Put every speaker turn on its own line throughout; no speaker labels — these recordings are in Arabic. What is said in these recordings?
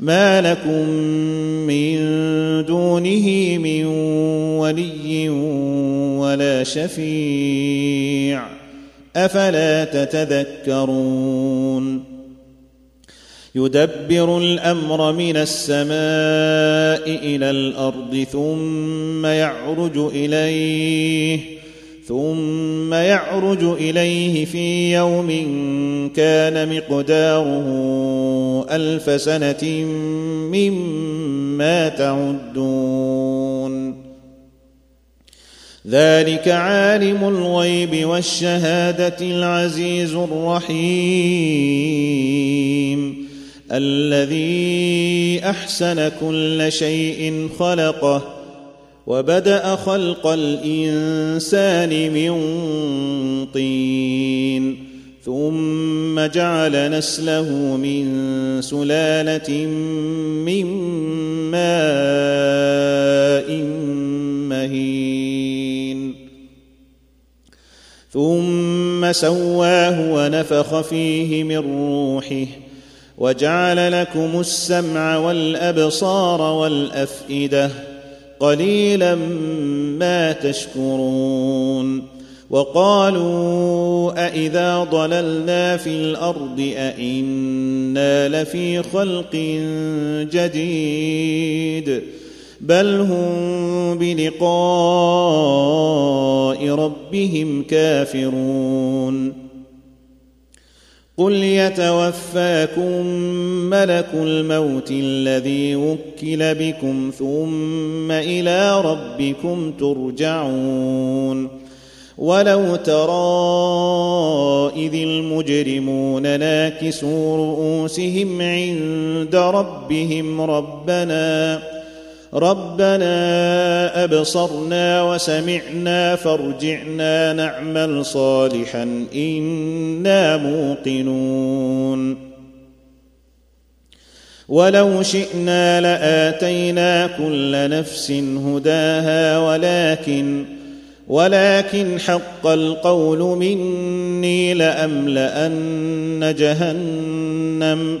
ما لكم من دونه من ولي ولا شفيع. أفلا تتذكرون؟ يدبر الأمر من السماء إلى الأرض ثم يعرج إليه. ثم يعرج إليه في يوم كان مقداره ألف سنة مما تعدون. ذلك عالم الغيب والشهادة العزيز الرحيم. الذي أحسن كل شيء خلقه وبدأ خلق الإنسان من طين ثم جعل نسله من سلالة من ماء مهين. ثم سواه ونفخ فيه من روحه وجعل لكم السمع والأبصار والأفئدة قليلا ما تشكرون وقالوا أإذا ضللنا في الأرض أإنا لفي خلق جديد بل هم بلقاء ربهم كافرون قل يتوفاكم ملك الموت الذي وكل بكم ثم إلى ربكم ترجعون ولو ترى اذ المجرمون ناكسوا رؤوسهم عند ربهم ربنا ربنا أبصرنا وسمعنا فارجعنا نعمل صالحا إنا موقنون. ولو شئنا لآتينا كل نفس هداها ولكن ولكن حق القول مني لأملأن جهنم.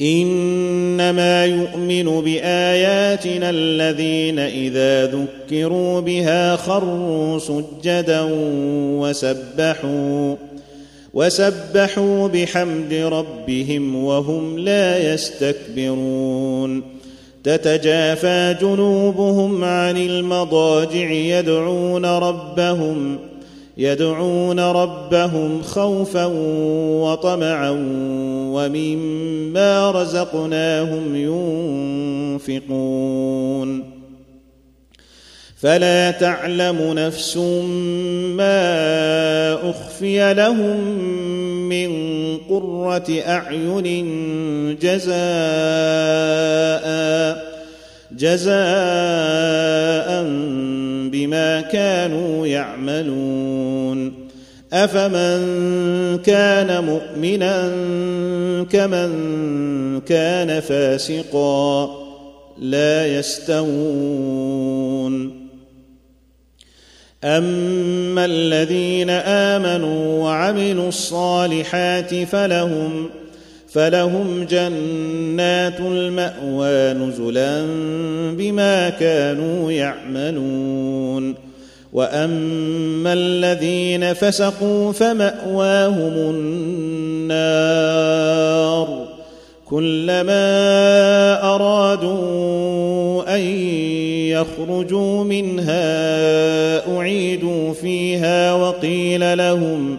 إنما يؤمن بآياتنا الذين إذا ذكروا بها خروا سجدا وسبحوا وسبحوا بحمد ربهم وهم لا يستكبرون تتجافى جنوبهم عن المضاجع يدعون ربهم يدعون ربهم خوفا وطمعا ومما رزقناهم ينفقون. فلا تعلم نفس ما أخفي لهم من قرة أعين جزاء جزاء بما كانوا يعملون أفمن كان مؤمنا كمن كان فاسقا لا يستوون أما الذين آمنوا وعملوا الصالحات فلهم فلهم جنات المأوى نزلا بما كانوا يعملون. وأما الذين فسقوا فمأواهم النار. كلما أرادوا أن يخرجوا منها أعيدوا فيها وقيل لهم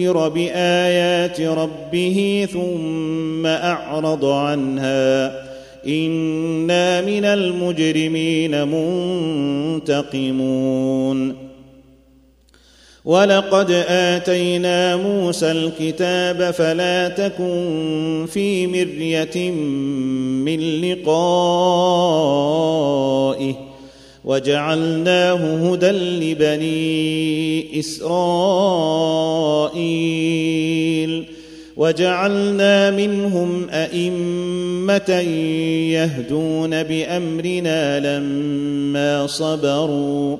بآيات ربه ثم أعرض عنها. إنا من المجرمين منتقمون. ولقد آتينا موسى الكتاب فلا تكن في مرية من لقائه وجعلناه هدى لبني إسرائيل. وجعلنا منهم أئمة يهدون بأمرنا لما صبروا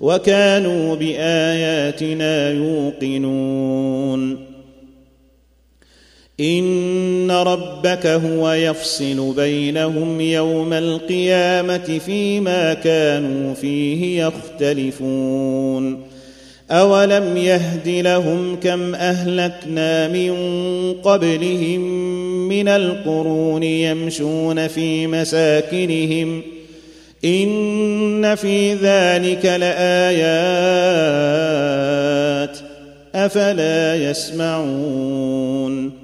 وكانوا بآياتنا يوقنون. ان ربك هو يفصل بينهم يوم القيامه فيما كانوا فيه يختلفون اولم يهد لهم كم اهلكنا من قبلهم من القرون يمشون في مساكنهم ان في ذلك لايات افلا يسمعون